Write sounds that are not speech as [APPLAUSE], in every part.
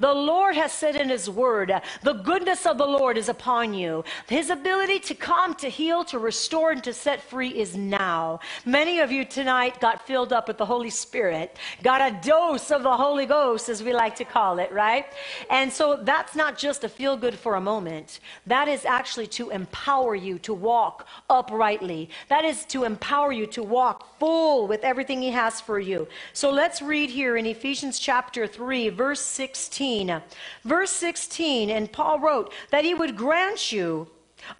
The Lord has said in His Word, the goodness of the Lord is upon you. His ability to come, to heal, to restore, and to set free is now. Many of you tonight got filled up with the Holy Spirit, got a dose of the Holy Ghost, as we like to call it, right? And so that's not just a feel good for a moment. That is actually to empower you to walk uprightly. That is to empower you to walk full with everything He has for you. So let's read here in Ephesians chapter 3, verse 16. 16. Verse 16, and Paul wrote that he would grant you,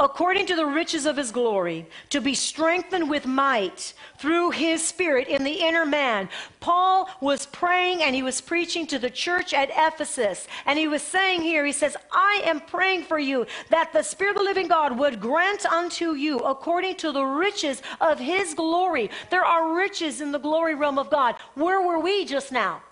according to the riches of his glory, to be strengthened with might through his spirit in the inner man. Paul was praying and he was preaching to the church at Ephesus. And he was saying here, he says, I am praying for you that the Spirit of the living God would grant unto you, according to the riches of his glory. There are riches in the glory realm of God. Where were we just now?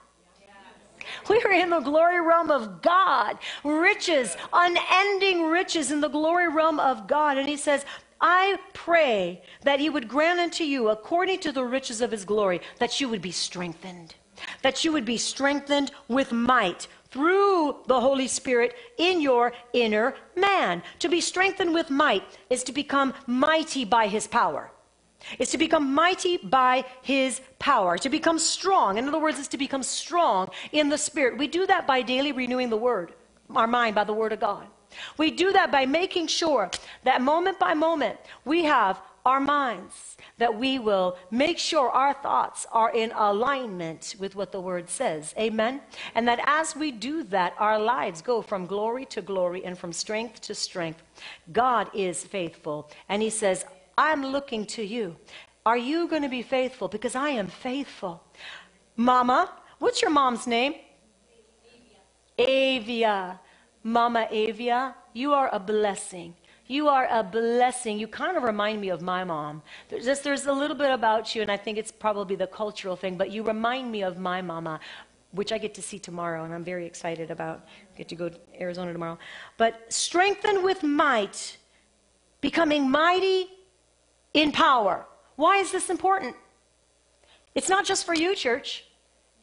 We are in the glory realm of God. Riches, unending riches in the glory realm of God. And he says, I pray that he would grant unto you, according to the riches of his glory, that you would be strengthened. That you would be strengthened with might through the Holy Spirit in your inner man. To be strengthened with might is to become mighty by his power is to become mighty by his power, to become strong. In other words, is to become strong in the spirit. We do that by daily renewing the word, our mind by the word of God. We do that by making sure that moment by moment we have our minds, that we will make sure our thoughts are in alignment with what the word says. Amen. And that as we do that, our lives go from glory to glory and from strength to strength. God is faithful. And he says, I'm looking to you. Are you going to be faithful? Because I am faithful. Mama, what's your mom's name? Avia. Mama Avia, you are a blessing. You are a blessing. You kind of remind me of my mom. There's, just, there's a little bit about you, and I think it's probably the cultural thing, but you remind me of my mama, which I get to see tomorrow, and I'm very excited about. Get to go to Arizona tomorrow. But strengthened with might, becoming mighty in power. Why is this important? It's not just for you, church.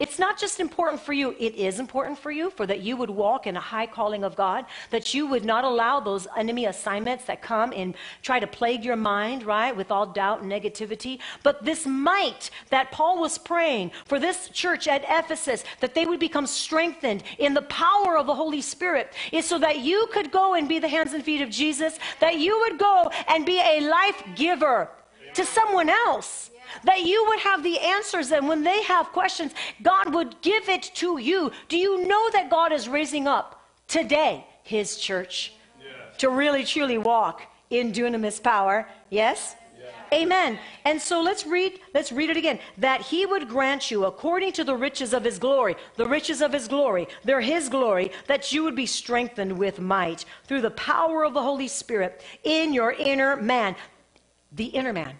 It's not just important for you, it is important for you, for that you would walk in a high calling of God, that you would not allow those enemy assignments that come and try to plague your mind, right, with all doubt and negativity. But this might that Paul was praying for this church at Ephesus, that they would become strengthened in the power of the Holy Spirit, is so that you could go and be the hands and feet of Jesus, that you would go and be a life giver to someone else that you would have the answers and when they have questions, God would give it to you. Do you know that God is raising up today his church yes. to really truly walk in dunamis power? Yes? Amen. And so let's read, let's read it again. That he would grant you according to the riches of his glory, the riches of his glory, they're his glory, that you would be strengthened with might through the power of the Holy Spirit in your inner man. The inner man.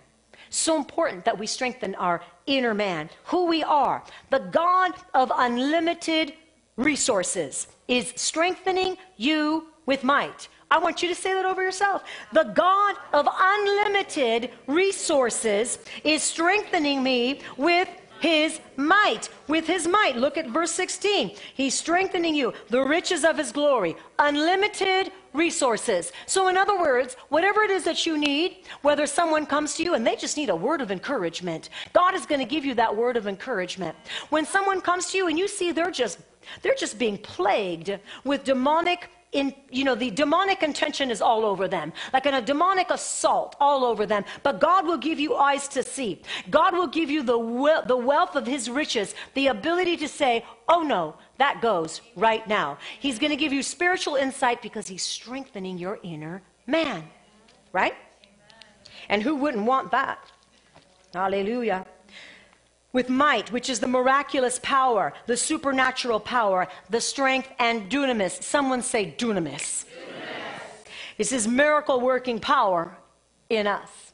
So important that we strengthen our inner man, who we are. The God of unlimited resources is strengthening you with might. I want you to say that over yourself. The God of unlimited resources is strengthening me with his might. With his might. Look at verse 16. He's strengthening you. The riches of his glory. Unlimited resources. So, in other words, whatever it is that you need, whether someone comes to you and they just need a word of encouragement, God is going to give you that word of encouragement. When someone comes to you and you see they're just they're just being plagued with demonic in, you know, the demonic intention is all over them, like in a demonic assault all over them. But God will give you eyes to see. God will give you the, we- the wealth of His riches, the ability to say, oh no, that goes right now. He's going to give you spiritual insight because He's strengthening your inner man, right? And who wouldn't want that? Hallelujah with might, which is the miraculous power, the supernatural power, the strength, and dunamis. Someone say dunamis. dunamis. It's his miracle working power in us.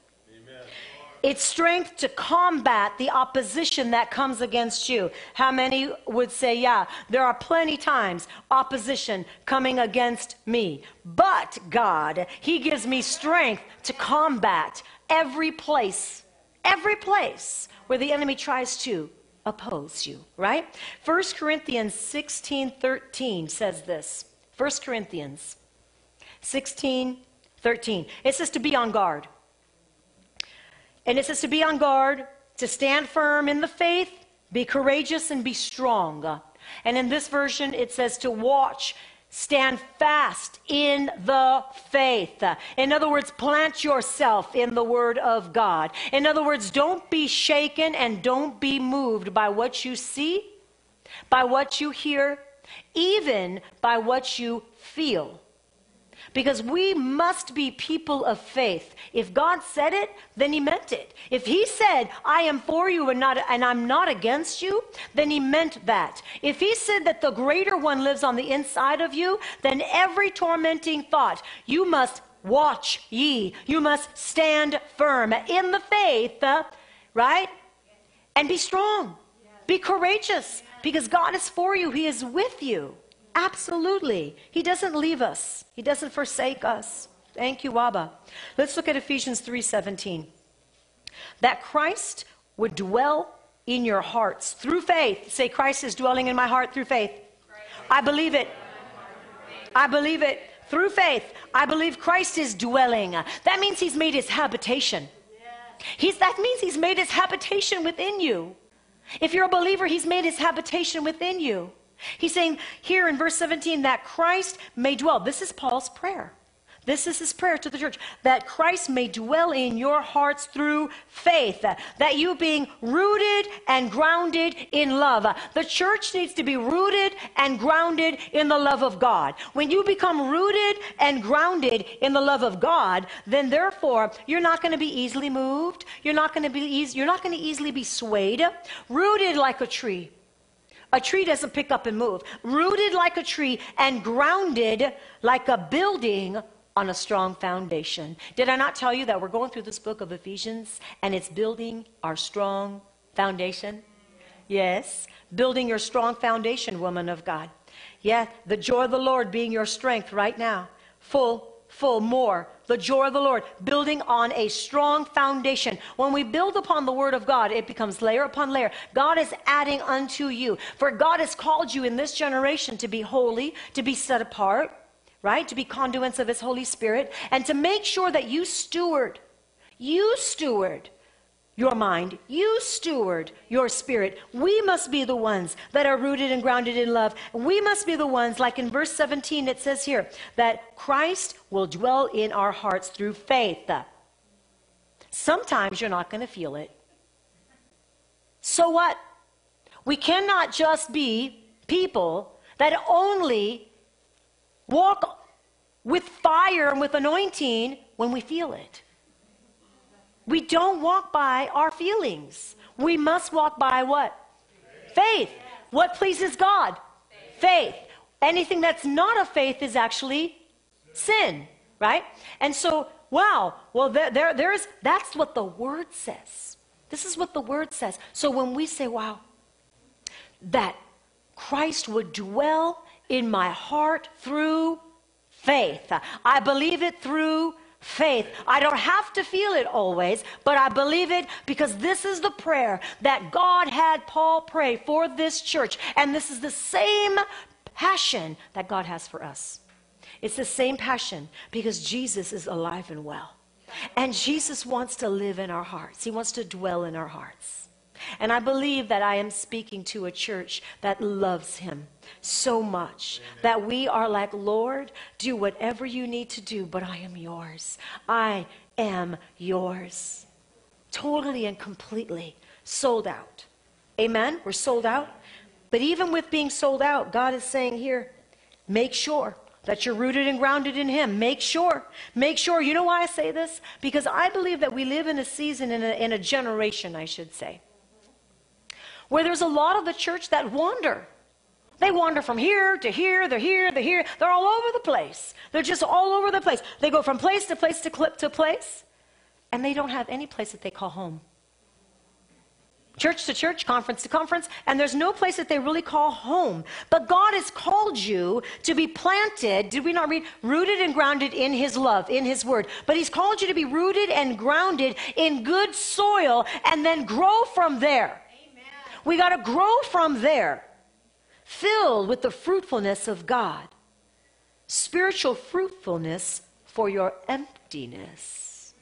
It's strength to combat the opposition that comes against you. How many would say, Yeah, there are plenty times opposition coming against me. But God, He gives me strength to combat every place, every place where the enemy tries to oppose you, right? 1 Corinthians 16 13 says this. 1 Corinthians 16 13. It says to be on guard. And it says to be on guard, to stand firm in the faith, be courageous, and be strong. And in this version, it says to watch Stand fast in the faith. In other words, plant yourself in the Word of God. In other words, don't be shaken and don't be moved by what you see, by what you hear, even by what you feel. Because we must be people of faith. If God said it, then he meant it. If he said, I am for you and, not, and I'm not against you, then he meant that. If he said that the greater one lives on the inside of you, then every tormenting thought, you must watch ye. You must stand firm in the faith, uh, right? And be strong. Be courageous because God is for you. He is with you. Absolutely. He doesn't leave us. He doesn't forsake us. Thank you, Abba. Let's look at Ephesians 3:17. That Christ would dwell in your hearts through faith. Say Christ is dwelling in my heart through faith. I believe it. I believe it. Through faith, I believe Christ is dwelling. That means he's made his habitation. He's, that means he's made his habitation within you. If you're a believer, he's made his habitation within you. He's saying here in verse 17 that Christ may dwell. This is Paul's prayer. This is his prayer to the church that Christ may dwell in your hearts through faith, that you being rooted and grounded in love. The church needs to be rooted and grounded in the love of God. When you become rooted and grounded in the love of God, then therefore you're not going to be easily moved. You're not going to be easy, you're not going to easily be swayed. Rooted like a tree a tree doesn't pick up and move. Rooted like a tree and grounded like a building on a strong foundation. Did I not tell you that we're going through this book of Ephesians and it's building our strong foundation? Yes, building your strong foundation, woman of God. Yeah, the joy of the Lord being your strength right now. Full, full, more the joy of the Lord, building on a strong foundation. When we build upon the word of God, it becomes layer upon layer. God is adding unto you. For God has called you in this generation to be holy, to be set apart, right? To be conduits of his Holy Spirit, and to make sure that you steward, you steward your mind. You steward your spirit. We must be the ones that are rooted and grounded in love. We must be the ones, like in verse 17, it says here, that Christ will dwell in our hearts through faith. Sometimes you're not going to feel it. So what? We cannot just be people that only walk with fire and with anointing when we feel it. We don't walk by our feelings. We must walk by what? Faith. faith. What pleases God? Faith. faith. Anything that's not of faith is actually sin, right? And so, wow, well, there, there, there's, that's what the word says. This is what the word says. So when we say, wow, that Christ would dwell in my heart through faith, I believe it through faith. I don't have to feel it always, but I believe it because this is the prayer that God had Paul pray for this church. And this is the same passion that God has for us. It's the same passion because Jesus is alive and well. And Jesus wants to live in our hearts, He wants to dwell in our hearts. And I believe that I am speaking to a church that loves Him so much that we are like, Lord, do whatever you need to do, but I am yours. I am yours. Totally and completely sold out. Amen? We're sold out. But even with being sold out, God is saying here, make sure that you're rooted and grounded in Him. Make sure. Make sure. You know why I say this? Because I believe that we live in a season, in a, in a generation, I should say, where there's a lot of the church that wander. They wander from here to here, they're here, they're here. They're all over the place. They're just all over the place. They go from place to place to clip to place, and they don't have any place that they call home. Church to church, conference to conference, and there's no place that they really call home. But God has called you to be planted, did we not read? Rooted and grounded in His love, in His word. But He's called you to be rooted and grounded in good soil and then grow from there. We got to grow from there, filled with the fruitfulness of God. Spiritual fruitfulness for your emptiness.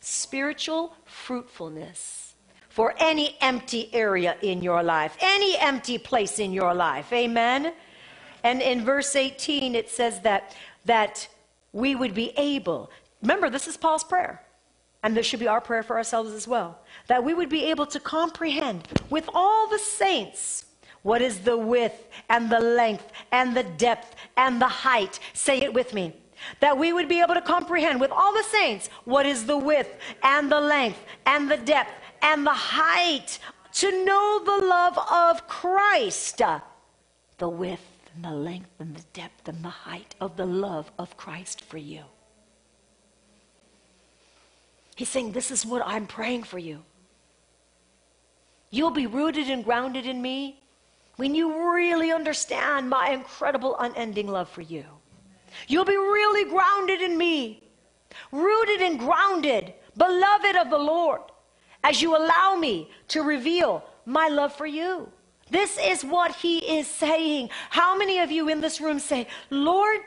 Spiritual fruitfulness for any empty area in your life, any empty place in your life. Amen. And in verse 18 it says that that we would be able. Remember, this is Paul's prayer. And this should be our prayer for ourselves as well. That we would be able to comprehend with all the saints what is the width and the length and the depth and the height. Say it with me. That we would be able to comprehend with all the saints what is the width and the length and the depth and the height. To know the love of Christ. The width and the length and the depth and the height of the love of Christ for you. He's saying, This is what I'm praying for you. You'll be rooted and grounded in me when you really understand my incredible, unending love for you. You'll be really grounded in me, rooted and grounded, beloved of the Lord, as you allow me to reveal my love for you. This is what he is saying. How many of you in this room say, Lord,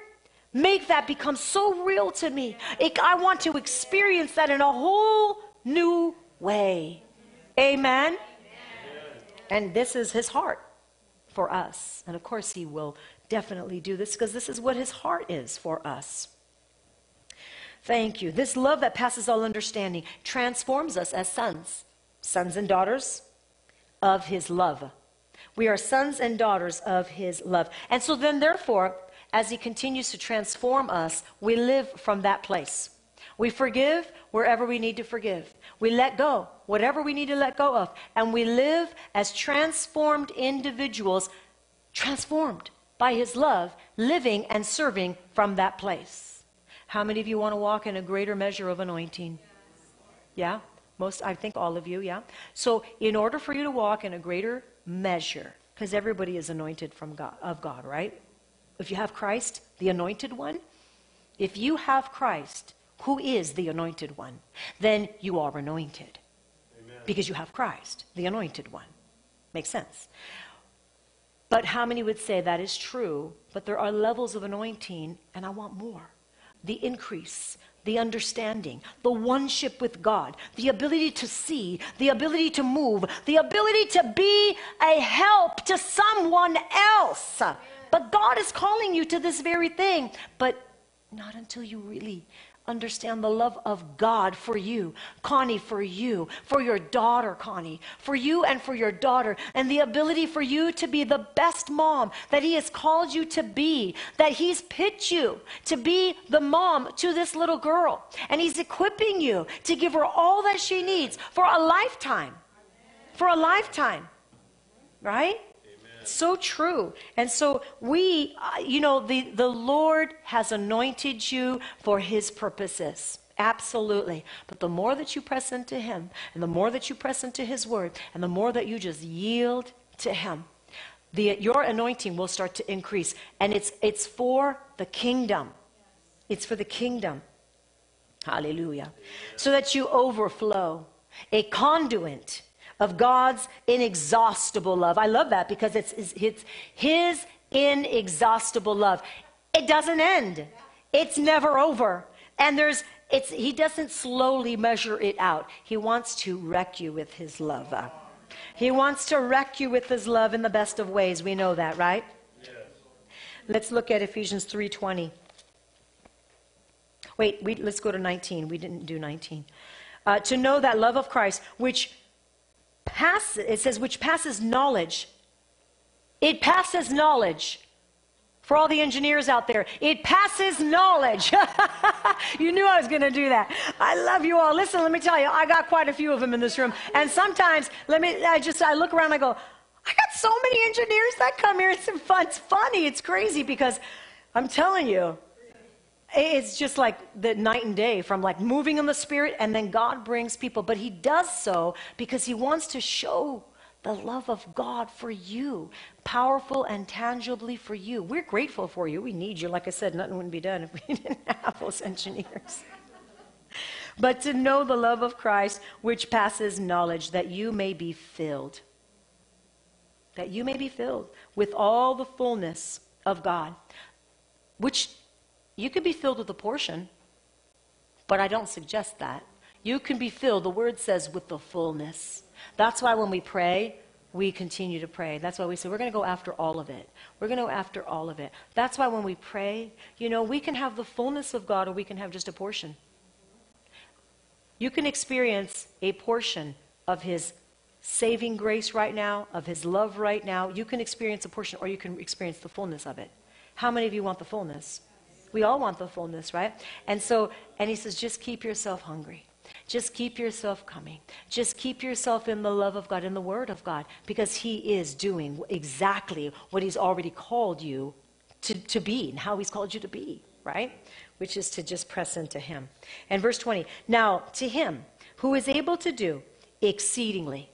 make that become so real to me? It, I want to experience that in a whole new way. Amen? Amen? And this is his heart for us. And of course, he will definitely do this because this is what his heart is for us. Thank you. This love that passes all understanding transforms us as sons, sons and daughters of his love. We are sons and daughters of his love. And so then, therefore, as he continues to transform us, we live from that place. We forgive wherever we need to forgive. We let go, whatever we need to let go of. And we live as transformed individuals, transformed by his love, living and serving from that place. How many of you want to walk in a greater measure of anointing? Yeah? Most, I think all of you, yeah? So, in order for you to walk in a greater measure, because everybody is anointed from God, of God, right? If you have Christ, the anointed one, if you have Christ, who is the anointed one, then you are anointed. Amen. Because you have Christ, the anointed one. Makes sense. But how many would say that is true, but there are levels of anointing, and I want more? The increase, the understanding, the oneship with God, the ability to see, the ability to move, the ability to be a help to someone else. But God is calling you to this very thing, but not until you really understand the love of God for you, Connie, for you, for your daughter, Connie, for you and for your daughter, and the ability for you to be the best mom that He has called you to be, that He's picked you to be the mom to this little girl, and He's equipping you to give her all that she needs for a lifetime. For a lifetime. Right? So true. And so we, uh, you know, the, the Lord has anointed you for his purposes. Absolutely. But the more that you press into him, and the more that you press into his word, and the more that you just yield to him, the, your anointing will start to increase. And it's, it's for the kingdom. It's for the kingdom. Hallelujah. So that you overflow. A conduit of God's inexhaustible love. I love that because it's, it's His inexhaustible love. It doesn't end, it's never over. And there's, it's, He doesn't slowly measure it out. He wants to wreck you with His love. He wants to wreck you with His love in the best of ways. We know that, right? Yes. Let's look at Ephesians 3:20. Wait, we, let's go to 19. We didn't do 19. Uh, to know that love of Christ, which passes, it says, which passes knowledge. It passes knowledge. For all the engineers out there, it passes knowledge. [LAUGHS] you knew I was going to do that. I love you all. Listen, let me tell you, I got quite a few of them in this room. And sometimes, let me, I just, I look around, and I go, I got so many engineers that come here. It's fun. It's funny. It's crazy because I'm telling you, it's just like the night and day from like moving in the spirit and then God brings people. But he does so because he wants to show the love of God for you, powerful and tangibly for you. We're grateful for you. We need you. Like I said, nothing wouldn't be done if we [LAUGHS] didn't have those engineers. but to know the love of Christ, which passes knowledge, that you may be filled. that you may be filled with all the fullness of God, which you could be filled with a portion, but I don't suggest that. You can be filled, the word says, with the fullness. That's why when we pray, we continue to pray. That's why we say we're going to go after all of it. We're going to go after all of it. That's why when we pray, you know, we can have the fullness of God or we can have just a portion. You can experience a portion of His saving grace right now, of His love right now. You can experience a portion or you can experience the fullness of it. How many of you want the fullness? We all want the fullness, right? And so, and He says, just keep yourself hungry. Just keep yourself coming. Just keep yourself in the love of God, in the Word of God, because He is doing exactly what He's already called you to, to be and how He's called you to be, right? Which is to just press into Him. And verse 20 Now, to Him who is able to do exceedingly,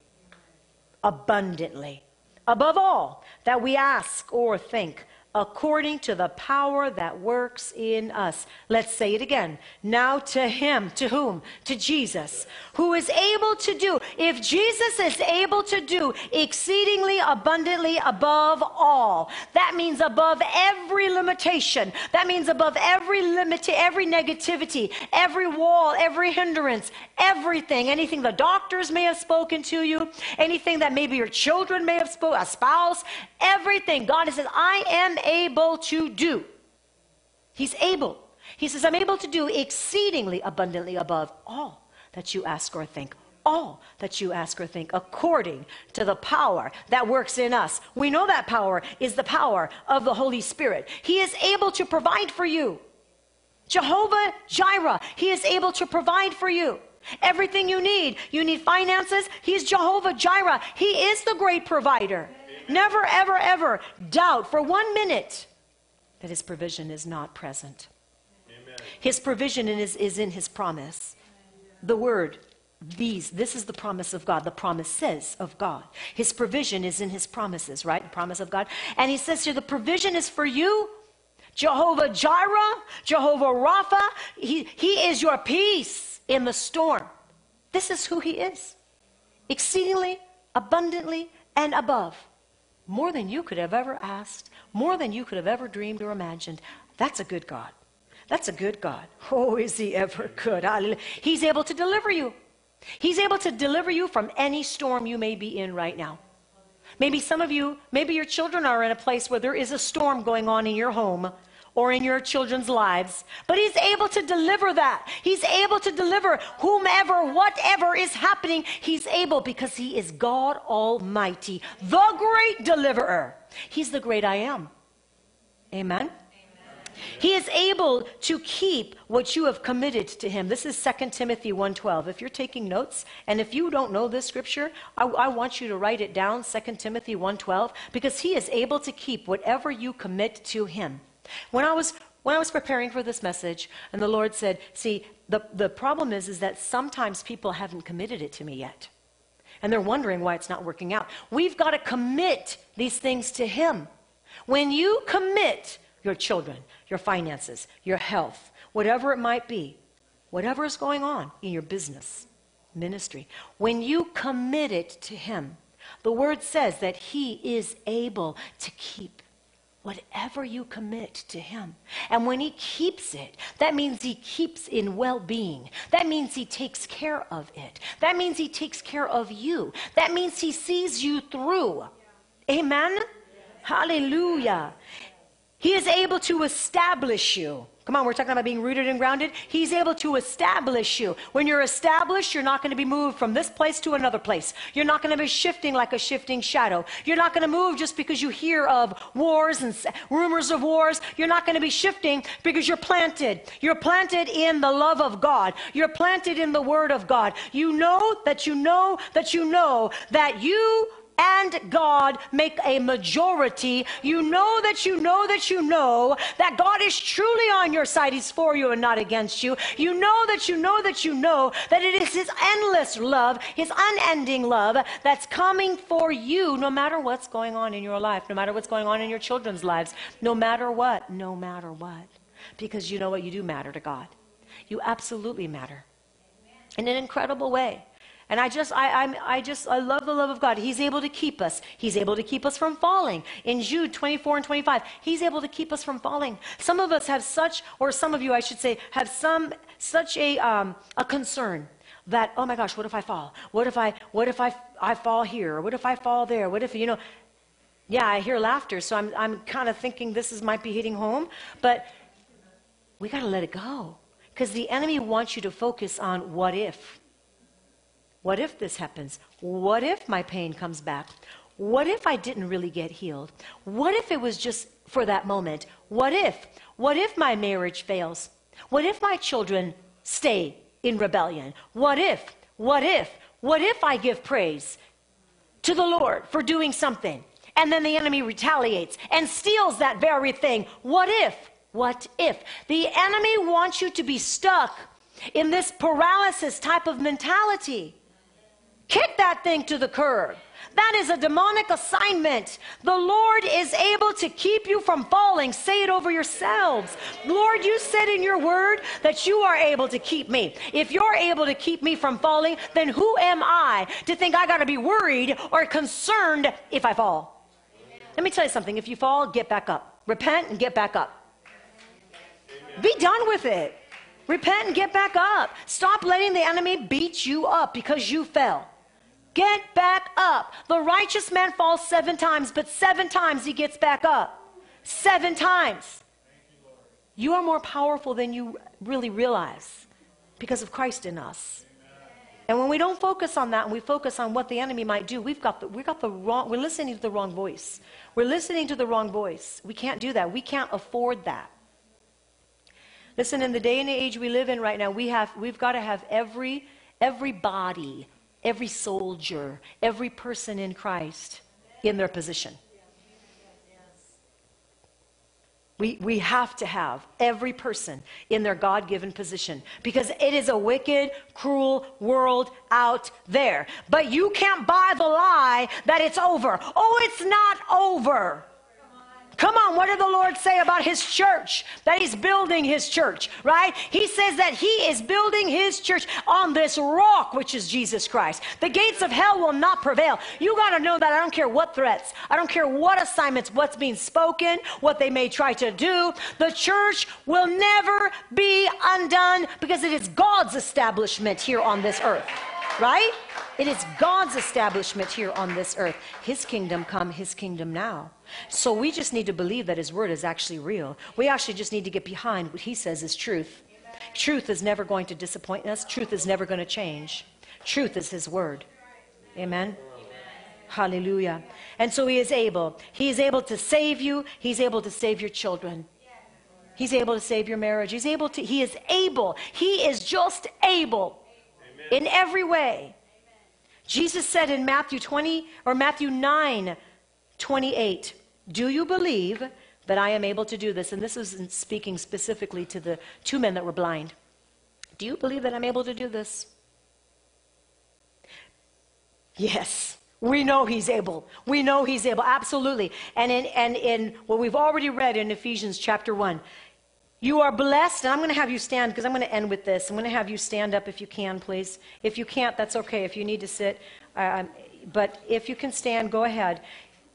abundantly, above all that we ask or think according to the power that works in us. Let's say it again. Now to him, to whom? To Jesus, who is able to do, if Jesus is able to do exceedingly abundantly above all, that means above every limitation. That means above every limit, every negativity, every wall, every hindrance, everything, anything the doctors may have spoken to you, anything that maybe your children may have spoken, a spouse, everything. God says, I am able to do. He's able. He says, I'm able to do exceedingly abundantly above all that you ask or think. All that you ask or think, according to the power that works in us. We know that power is the power of the Holy Spirit. He is able to provide for you. Jehovah Jireh, He is able to provide for you. Everything you need. You need finances. He's Jehovah Jireh. He is the great provider. Never, ever, ever doubt for one minute that his provision is not present. Amen. His provision is, is in his promise. The word, these, this is the promise of God, the promises of God. His provision is in his promises, right? The promise of God. And he says here, the provision is for you. Jehovah Jireh, Jehovah Rapha, he, he is your peace in the storm. This is who he is. Exceedingly, abundantly, and above more than you could have ever asked, more than you could have ever dreamed or imagined. That's a good God. That's a good God. Oh, is he ever good? He's able to deliver you. He's able to deliver you from any storm you may be in right now. Maybe some of you, maybe your children are in a place where there is a storm going on in your home or in your children's lives. But He's able to deliver that. He's able to deliver whomever, whatever is happening. He's able because He is God Almighty, the great deliverer. He's the great I am. Amen. He is able to keep what you have committed to him. This is 2 Timothy 1.12. If you're taking notes, and if you don't know this scripture, I, I want you to write it down, 2 Timothy 1.12, because he is able to keep whatever you commit to him. When I was when I was preparing for this message, and the Lord said, See, the, the problem is, is that sometimes people haven't committed it to me yet. And they're wondering why it's not working out. We've got to commit these things to Him. When you commit your children, your finances, your health, whatever it might be, whatever is going on in your business, ministry, when you commit it to Him, the Word says that He is able to keep whatever you commit to Him. And when He keeps it, that means He keeps in well being. That means He takes care of it. That means He takes care of you. That means He sees you through. Amen? Hallelujah. He is able to establish you. Come on, we're talking about being rooted and grounded. He's able to establish you. When you're established, you're not going to be moved from this place to another place. You're not going to be shifting like a shifting shadow. You're not going to move just because you hear of wars and rumors of wars. You're not going to be shifting because you're planted. You're planted in the love of God. You're planted in the word of God. You know that you know that you know that you and God make a majority, you know that you know that you know that God is truly on your side. He's for you and not against you. You know that you know that you know that it is His endless love, His unending love that's coming for you no matter what's going on in your life, no matter what's going on in your children's lives, no matter what, no matter what. Because you know what? You do matter to God. You absolutely matter in an incredible way. And I just, I, I'm, I just, I love the love of God. He's able to keep us. He's able to keep us from falling. In Jude 24 and 25, He's able to keep us from falling. Some of us have such, or some of you, I should say, have some, such a, um, a concern that, oh my gosh, what if I fall? What if I, what if I, I fall here? What if I fall there? What if, you know, yeah, I hear laughter, so I'm, I'm kind of thinking this is, might be hitting home, but we got to let it go. Because the enemy wants you to focus on what if. What if this happens? What if my pain comes back? What if I didn't really get healed? What if it was just for that moment? What if? What if my marriage fails? What if my children stay in rebellion? What if? What if? What if I give praise to the Lord for doing something and then the enemy retaliates and steals that very thing? What if? What if? The enemy wants you to be stuck in this paralysis type of mentality. Kick that thing to the curb. That is a demonic assignment. The Lord is able to keep you from falling. Say it over yourselves. Lord, you said in your word that you are able to keep me. If you're able to keep me from falling, then who am I to think I got to be worried or concerned if I fall? Let me tell you something. If you fall, get back up. Repent and get back up. Be done with it. Repent and get back up. Stop letting the enemy beat you up because you fell. Get back up. The righteous man falls seven times, but seven times he gets back up. Seven times. You are more powerful than you really realize because of Christ in us. And when we don't focus on that and we focus on what the enemy might do, we've got the, we've got the wrong, we're listening to the wrong voice. We're listening to the wrong voice. We can't do that. We can't afford that. Listen, in the day and age we live in right now, we have, we've got to have every, every body every soldier, every person in Christ in their position. We, we have to have every person in their God given position because it is a wicked, cruel world out there. But you can't buy the lie that it's over. Oh, it's not over. Come on, what did the Lord say about his church? That he's building his church, right? He says that he is building his church on this rock, which is Jesus Christ. The gates of hell will not prevail. You got to know that I don't care what threats, I don't care what assignments, what's being spoken, what they may try to do. The church will never be undone because it is God's establishment here on this earth, right? It is God's establishment here on this earth. His kingdom come, His kingdom now. So we just need to believe that His word is actually real. We actually just need to get behind what He says is truth. Truth is never going to disappoint us, truth is never going to change. Truth is His word. Amen. Hallelujah. And so he is able. He is able to save you. He's able to save your children. He's able to save your marriage. He's able to, he is able. He is just able. In every way. Jesus said in Matthew 20 or Matthew 9 28, Do you believe that I am able to do this? And this is speaking specifically to the two men that were blind. Do you believe that I'm able to do this? Yes. We know he's able. We know he's able. Absolutely. And in, and in what we've already read in Ephesians chapter 1, you are blessed, and I'm going to have you stand because I'm going to end with this. I'm going to have you stand up if you can, please. If you can't, that's okay. If you need to sit, uh, but if you can stand, go ahead.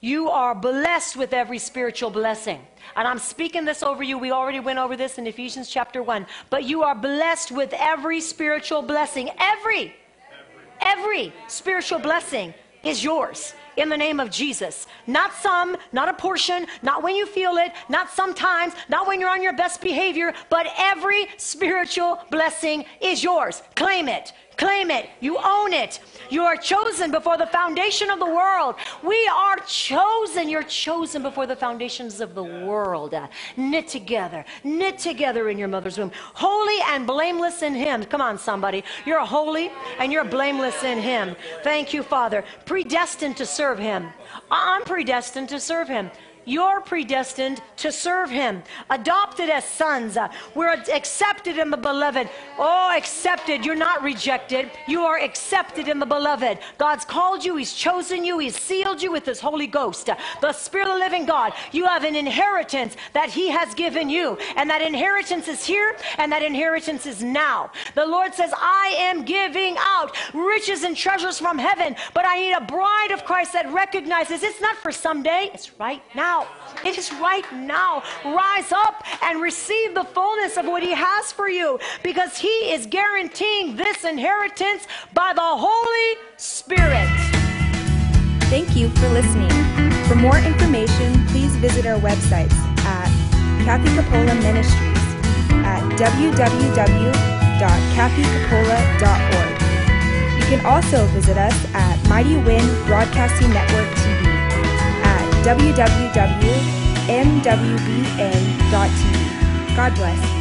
You are blessed with every spiritual blessing. And I'm speaking this over you. We already went over this in Ephesians chapter 1. But you are blessed with every spiritual blessing. Every, every, every spiritual blessing is yours in the name of Jesus. Not some, not a portion, not when you feel it, not sometimes, not when you're on your best behavior, but every spiritual blessing is yours. Claim it. Claim it. You own it. You are chosen before the foundation of the world. We are chosen. You're chosen before the foundations of the world. Uh, knit together. Knit together in your mother's womb. Holy and blameless in Him. Come on, somebody. You're holy and you're blameless in Him. Thank you, Father. Predestined to serve Him. I'm predestined to serve Him. You're predestined to serve Him, adopted as sons. Uh, We're accepted in the beloved. Oh, accepted. You're not rejected. You are accepted in the beloved. God's called you, He's chosen you, He's sealed you with His Holy Ghost. Uh, The Spirit of the living God. You have an inheritance that He has given you, and that inheritance is here, and that inheritance is now. The Lord says, I am giving out riches and treasures from heaven, but I need a bride of Christ that recognizes it's not for someday, it's right now. It is right now. Rise up and receive the fullness of what He has for you because He is guaranteeing this inheritance by the Holy Spirit. Thank you for listening. For more information, please visit our websites at Kathy Capola Ministries at www.kathycapola.org. You can also visit us at Mighty Wind Broadcasting Network TV www.mwbn.tv. God bless.